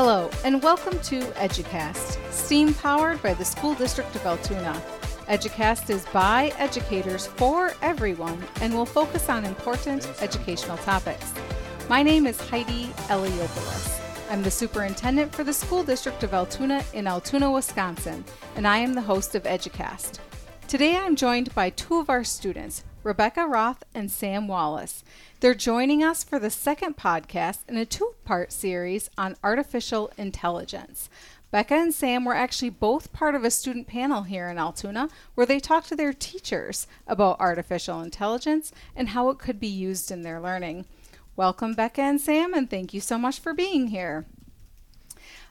Hello, and welcome to EduCast, STEAM powered by the School District of Altoona. EduCast is by educators for everyone and will focus on important educational topics. My name is Heidi Eliopoulos. I'm the superintendent for the School District of Altoona in Altoona, Wisconsin, and I am the host of EduCast. Today I'm joined by two of our students, Rebecca Roth and Sam Wallace. They're joining us for the second podcast in a two part series on artificial intelligence. Becca and Sam were actually both part of a student panel here in Altoona where they talked to their teachers about artificial intelligence and how it could be used in their learning. Welcome, Becca and Sam, and thank you so much for being here.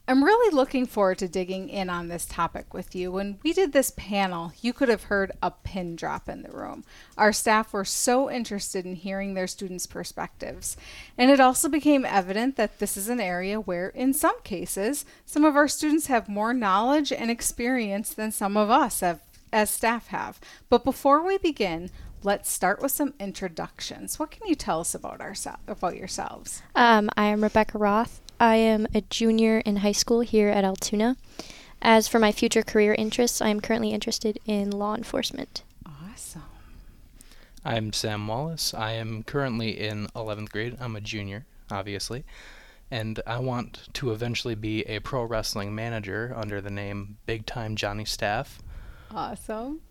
I'm really looking forward to digging in on this topic with you. When we did this panel, you could have heard a pin drop in the room. Our staff were so interested in hearing their students' perspectives. And it also became evident that this is an area where, in some cases, some of our students have more knowledge and experience than some of us have, as staff have. But before we begin, let's start with some introductions. What can you tell us about, ourselves, about yourselves? Um, I am Rebecca Roth. I am a junior in high school here at Altoona. As for my future career interests, I am currently interested in law enforcement. Awesome. I'm Sam Wallace. I am currently in 11th grade. I'm a junior, obviously. And I want to eventually be a pro wrestling manager under the name Big Time Johnny Staff. Awesome.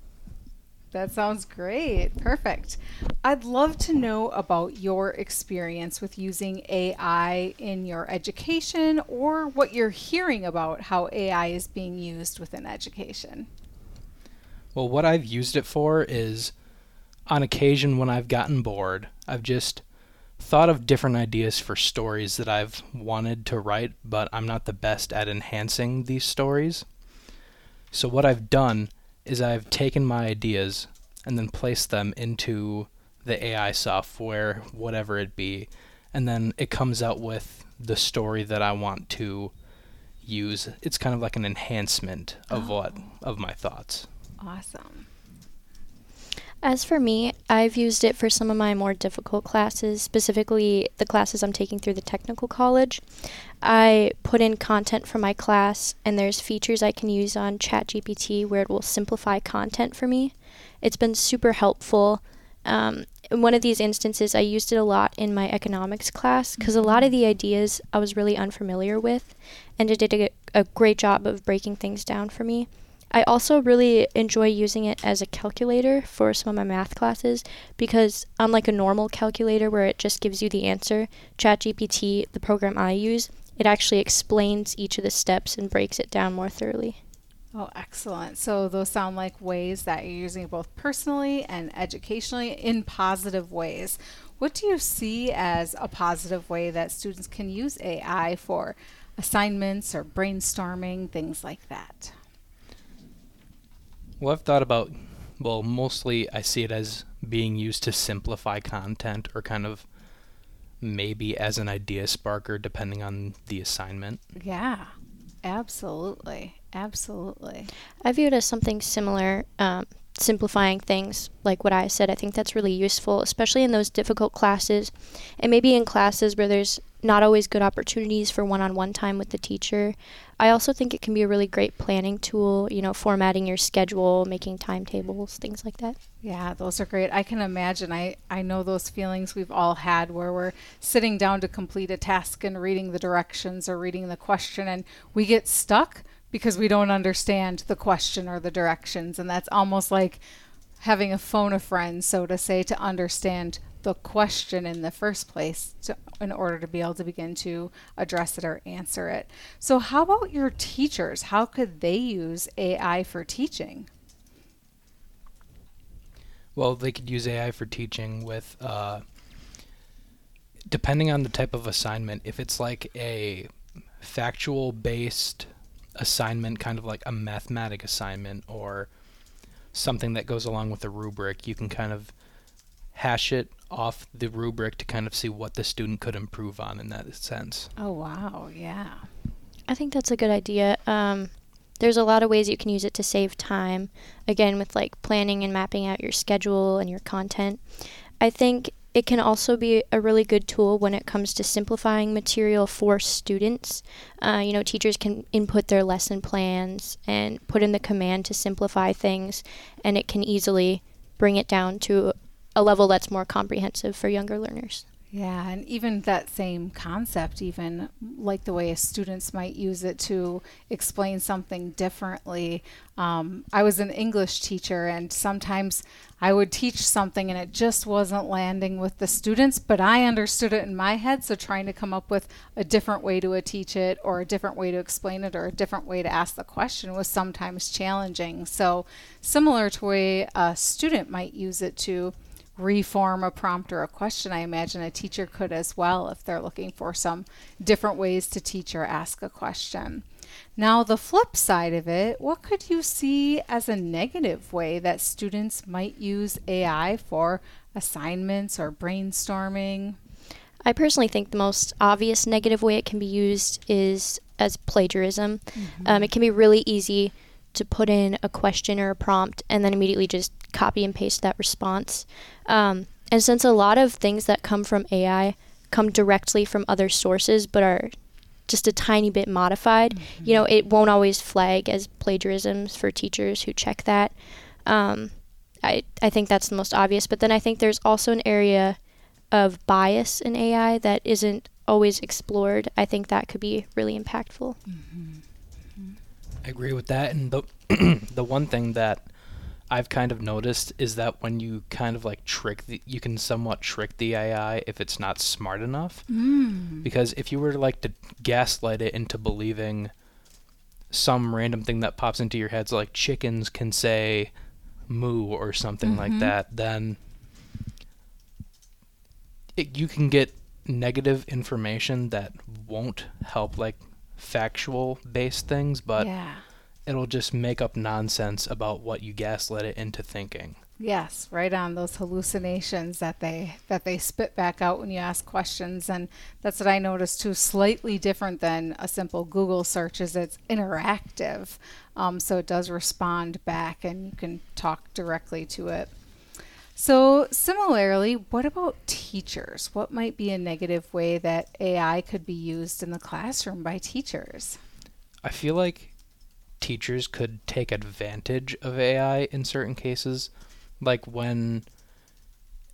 That sounds great. Perfect. I'd love to know about your experience with using AI in your education or what you're hearing about how AI is being used within education. Well, what I've used it for is on occasion when I've gotten bored, I've just thought of different ideas for stories that I've wanted to write, but I'm not the best at enhancing these stories. So, what I've done is I've taken my ideas and then place them into the AI software, whatever it be, and then it comes out with the story that I want to use. It's kind of like an enhancement of Oh. what of my thoughts. Awesome. As for me, I've used it for some of my more difficult classes, specifically the classes I'm taking through the technical college. I put in content for my class, and there's features I can use on ChatGPT where it will simplify content for me. It's been super helpful. Um, in one of these instances, I used it a lot in my economics class because a lot of the ideas I was really unfamiliar with, and it did a, a great job of breaking things down for me. I also really enjoy using it as a calculator for some of my math classes because, unlike a normal calculator where it just gives you the answer, ChatGPT, the program I use, it actually explains each of the steps and breaks it down more thoroughly. Oh, excellent. So those sound like ways that you're using both personally and educationally in positive ways. What do you see as a positive way that students can use AI for assignments or brainstorming, things like that? Well, I've thought about, well, mostly I see it as being used to simplify content or kind of maybe as an idea sparker depending on the assignment. Yeah, absolutely. Absolutely. I view it as something similar, um, simplifying things like what I said. I think that's really useful, especially in those difficult classes and maybe in classes where there's not always good opportunities for one on one time with the teacher. I also think it can be a really great planning tool, you know, formatting your schedule, making timetables, things like that. Yeah, those are great. I can imagine. I, I know those feelings we've all had where we're sitting down to complete a task and reading the directions or reading the question, and we get stuck because we don't understand the question or the directions. And that's almost like having a phone a friend, so to say, to understand the question in the first place to, in order to be able to begin to address it or answer it. So, how about your teachers? How could they use AI for teaching? Well, they could use AI for teaching with, uh, depending on the type of assignment, if it's like a factual based assignment, kind of like a mathematic assignment or something that goes along with the rubric, you can kind of hash it off the rubric to kind of see what the student could improve on in that sense. Oh, wow. Yeah. I think that's a good idea. Um, there's a lot of ways you can use it to save time. Again, with like planning and mapping out your schedule and your content. I think it can also be a really good tool when it comes to simplifying material for students. Uh, you know, teachers can input their lesson plans and put in the command to simplify things, and it can easily bring it down to a level that's more comprehensive for younger learners. Yeah, and even that same concept, even like the way students might use it to explain something differently. Um, I was an English teacher, and sometimes I would teach something and it just wasn't landing with the students, but I understood it in my head. So trying to come up with a different way to teach it, or a different way to explain it, or a different way to ask the question was sometimes challenging. So, similar to way a student might use it to reform a prompt or a question, I imagine a teacher could as well if they're looking for some different ways to teach or ask a question. Now, the flip side of it, what could you see as a negative way that students might use AI for assignments or brainstorming? I personally think the most obvious negative way it can be used is as plagiarism. Mm-hmm. Um, it can be really easy to put in a question or a prompt and then immediately just copy and paste that response. Um, and since a lot of things that come from AI come directly from other sources but are just a tiny bit modified, mm-hmm. you know, it won't always flag as plagiarisms for teachers who check that. Um, I, I think that's the most obvious. But then I think there's also an area of bias in AI that isn't always explored. I think that could be really impactful. Mm-hmm. I agree with that. And the the one thing that I've kind of noticed is that when you kind of like trick the, you can somewhat trick the AI if it's not smart enough. Mm. Because if you were to like to gaslight it into believing some random thing that pops into your head, so like chickens can say moo or something mm-hmm. like that, then it, you can get negative information that won't help like factual based things, but yeah. It'll just make up nonsense about what you gaslit it into thinking. Yes, right on those hallucinations that they that they spit back out when you ask questions, and that's what I noticed too. Slightly different than a simple Google search is it's interactive, um, so it does respond back, and you can talk directly to it. So, similarly, what about teachers? What might be a negative way that AI could be used in the classroom by teachers? I feel like teachers could take advantage of AI in certain cases, like when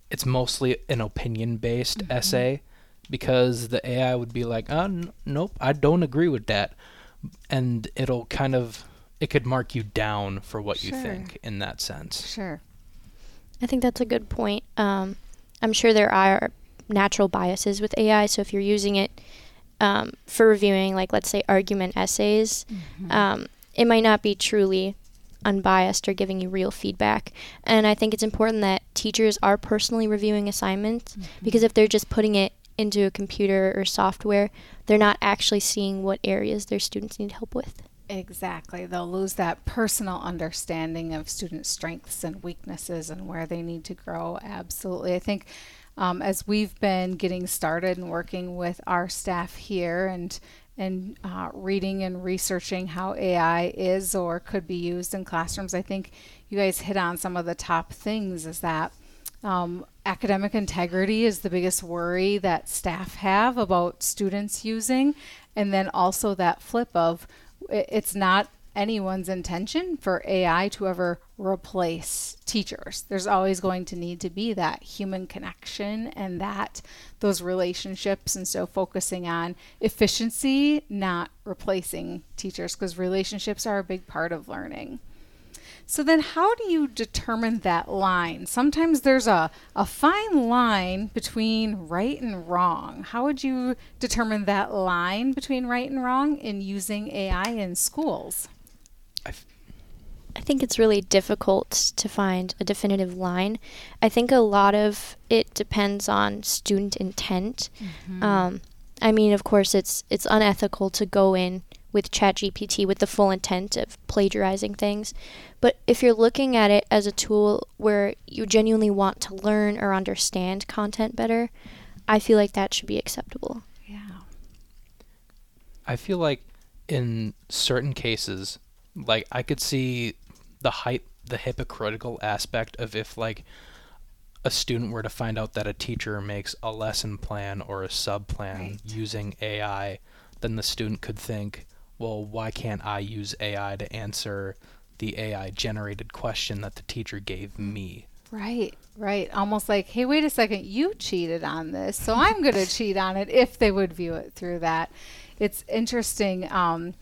it's mostly an opinion based mm-hmm. essay, because the AI would be like, oh, n- nope, I don't agree with that. And it'll kind of, it could mark you down for what sure. you think in that sense. Sure. I think that's a good point. Um, I'm sure there are natural biases with AI. So if you're using it um, for reviewing, like let's say argument essays, mm-hmm. um, it might not be truly unbiased or giving you real feedback. And I think it's important that teachers are personally reviewing assignments mm-hmm. because if they're just putting it into a computer or software, they're not actually seeing what areas their students need help with. Exactly. They'll lose that personal understanding of student strengths and weaknesses and where they need to grow. Absolutely. I think um, as we've been getting started and working with our staff here and and uh, reading and researching how AI is or could be used in classrooms, I think you guys hit on some of the top things. Is that um, academic integrity is the biggest worry that staff have about students using, and then also that flip of it's not anyone's intention for AI to ever replace teachers. There's always going to need to be that human connection and that those relationships and so focusing on efficiency, not replacing teachers because relationships are a big part of learning. So then how do you determine that line? Sometimes there's a, a fine line between right and wrong. How would you determine that line between right and wrong in using AI in schools? I think it's really difficult to find a definitive line. I think a lot of it depends on student intent. Mm-hmm. Um, I mean, of course, it's it's unethical to go in with ChatGPT with the full intent of plagiarizing things. But if you're looking at it as a tool where you genuinely want to learn or understand content better, I feel like that should be acceptable. Yeah. I feel like in certain cases, like I could see the hype, the hypocritical aspect of if like a student were to find out that a teacher makes a lesson plan or a sub plan Right. using AI, then the student could think, well, why can't I use AI to answer the AI generated question that the teacher gave me? Right, right. Almost like, hey, wait a second, you cheated on this, so I'm going to cheat on it if they would view it through that. It's interesting. Um,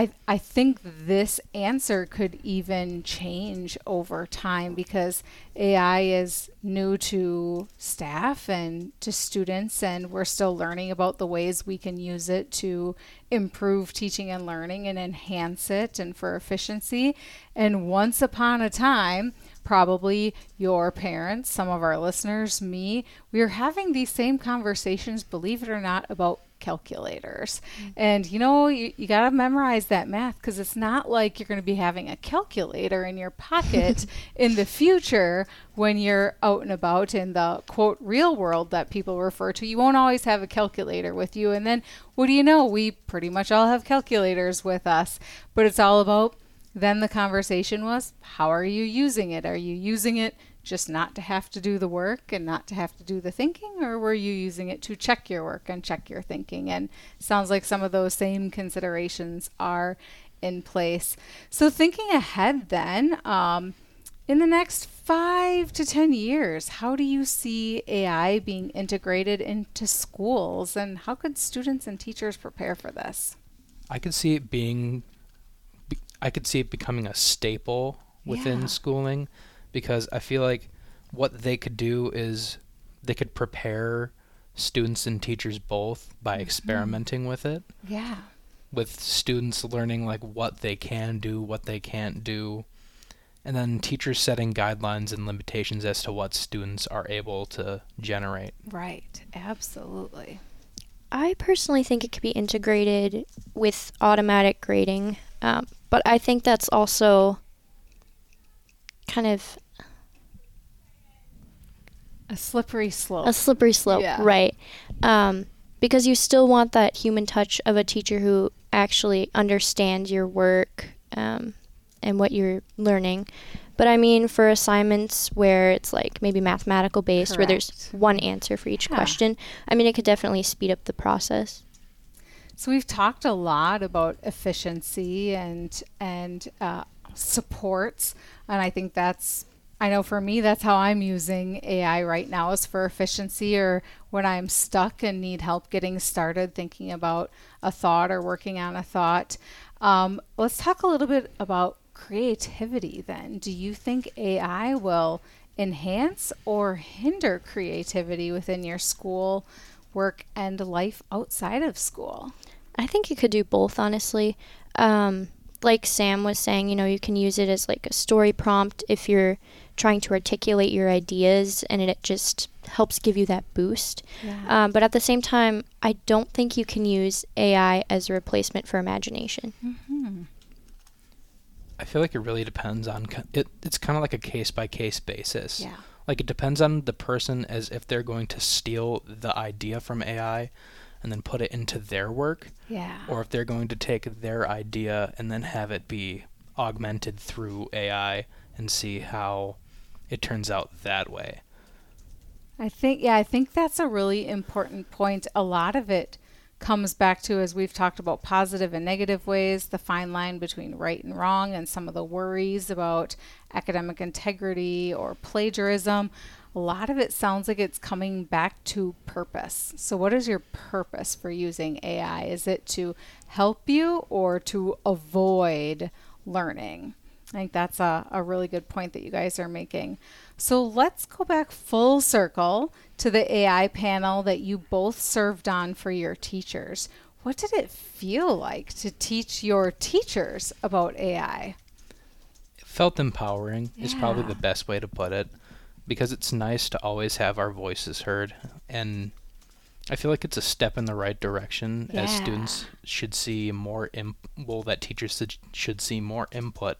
I, I think this answer could even change over time because AI is new to staff and to students, and we're still learning about the ways we can use it to improve teaching and learning and enhance it and for efficiency. And once upon a time, probably your parents, some of our listeners, me, we are having these same conversations, believe it or not, about calculators. Mm. And you know, you, you got to memorize that math because it's not like you're going to be having a calculator in your pocket in the future when you're out and about in the quote real world that people refer to. You won't always have a calculator with you. And then what do you know? We pretty much all have calculators with us, but it's all about then the conversation was how are you using it? Are you using it just not to have to do the work and not to have to do the thinking, or were you using it to check your work and check your thinking? And sounds like some of those same considerations are in place. So, thinking ahead then, um, in the next five to 10 years, how do you see AI being integrated into schools, and how could students and teachers prepare for this? I could see it being, be- I could see it becoming a staple within Yeah. schooling, because I feel like what they could do is they could prepare students and teachers both by Mm-hmm. experimenting with it, Yeah. with students learning like what they can do, what they can't do, and then teachers setting guidelines and limitations as to what students are able to generate. Right. Absolutely. I personally think it could be integrated with automatic grading, um, but I think that's also kind of A slippery slope. a slippery slope, Yeah. right? Um, because you still want that human touch of a teacher who actually understands your work um, and what you're learning. But I mean, for assignments where it's like maybe mathematical based, where there's one answer for each Yeah. question, I mean, it could definitely speed up the process. So we've talked a lot about efficiency and and uh, supports, and I think that's I know for me that's how I'm using AI right now is for efficiency or when I'm stuck and need help getting started thinking about a thought or working on a thought. Um, let's talk a little bit about creativity then. Do you think AI will enhance or hinder creativity within your school, work, and life outside of school? I think you could do both, honestly. Um, like Sam was saying, you know, you can use it as like a story prompt if you're trying to articulate your ideas, and it just helps give you that boost. Yeah. Um, but at the same time, I don't think you can use AI as a replacement for imagination. hmm I feel like it really depends on it. It's kind of like a case by case basis. Yeah. Like it depends on the person as if they're going to steal the idea from AI and then put it into their work, Yeah. or if they're going to take their idea and then have it be augmented through AI and see how it turns out that way. I think yeah, I think that's a really important point. A lot of it comes back to as we've talked about positive and negative ways, the fine line between right and wrong and some of the worries about academic integrity or plagiarism. A lot of it sounds like it's coming back to purpose. So what is your purpose for using AI? Is it to help you or to avoid learning? I think that's a, a really good point that you guys are making. So let's go back full circle to the AI panel that you both served on for your teachers. What did it feel like to teach your teachers about AI? It felt empowering is probably the best way to put it because it's nice to always have our voices heard and I feel like it's a step in the right direction as students should see more imp- well that teachers should- should see more input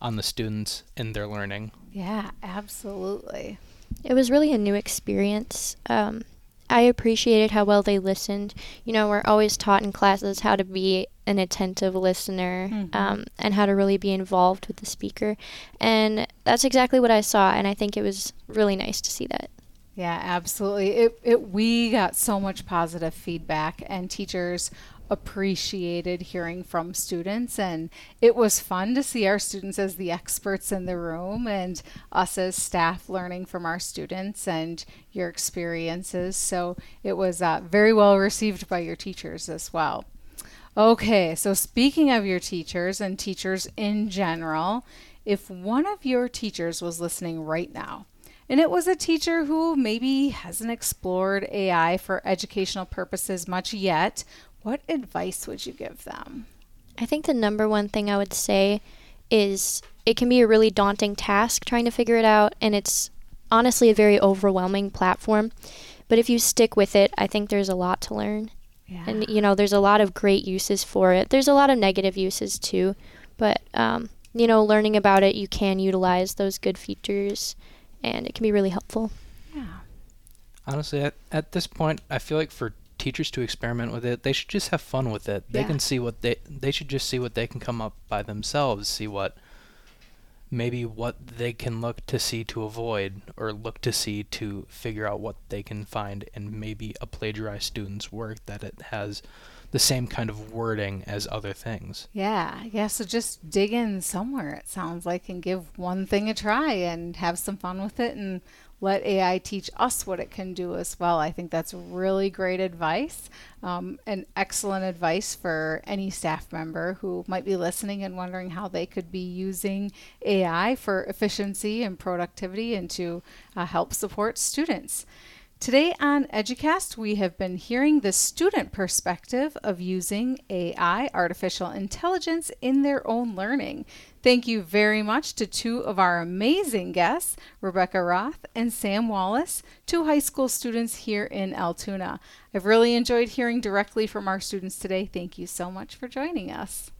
on the students in their learning. Yeah, absolutely. It was really a new experience. Um, I appreciated how well they listened. You know, we're always taught in classes how to be an attentive listener Mhm. um, and how to really be involved with the speaker. And that's exactly what I saw. And I think it was really nice to see that. Yeah, absolutely. It, it we got so much positive feedback and teachers appreciated hearing from students and it was fun to see our students as the experts in the room and us as staff learning from our students and your experiences. So it was uh, very well received by your teachers as well. Okay, so speaking of your teachers and teachers in general, if one of your teachers was listening right now, and it was a teacher who maybe hasn't explored AI for educational purposes much yet, what advice would you give them? I think the number one thing I would say is it can be a really daunting task trying to figure it out, and it's honestly a very overwhelming platform. But if you stick with it, I think there's a lot to learn. Yeah. And, you know, there's a lot of great uses for it. There's a lot of negative uses too. But, um, you know, learning about it, you can utilize those good features, and it can be really helpful. yeah. Honestly, at, at this point, I feel like for teachers to experiment with it, they should just have fun with it. They Yeah. can see what they they should just see what they can come up by themselves, see what maybe what they can look to see to avoid or look to see to figure out what they can find in maybe a plagiarized student's work that it has the same kind of wording as other things. Yeah, yeah. So just dig in somewhere, it sounds like, and give one thing a try and have some fun with it and let AI teach us what it can do as well. I think that's really great advice um, and excellent advice for any staff member who might be listening and wondering how they could be using AI for efficiency and productivity and to uh, help support students. Today on Educast, we have been hearing the student perspective of using AI, artificial intelligence, in their own learning. Thank you very much to two of our amazing guests, Rebecca Roth and Sam Wallace, two high school students here in Altoona. I've really enjoyed hearing directly from our students today. Thank you so much for joining us.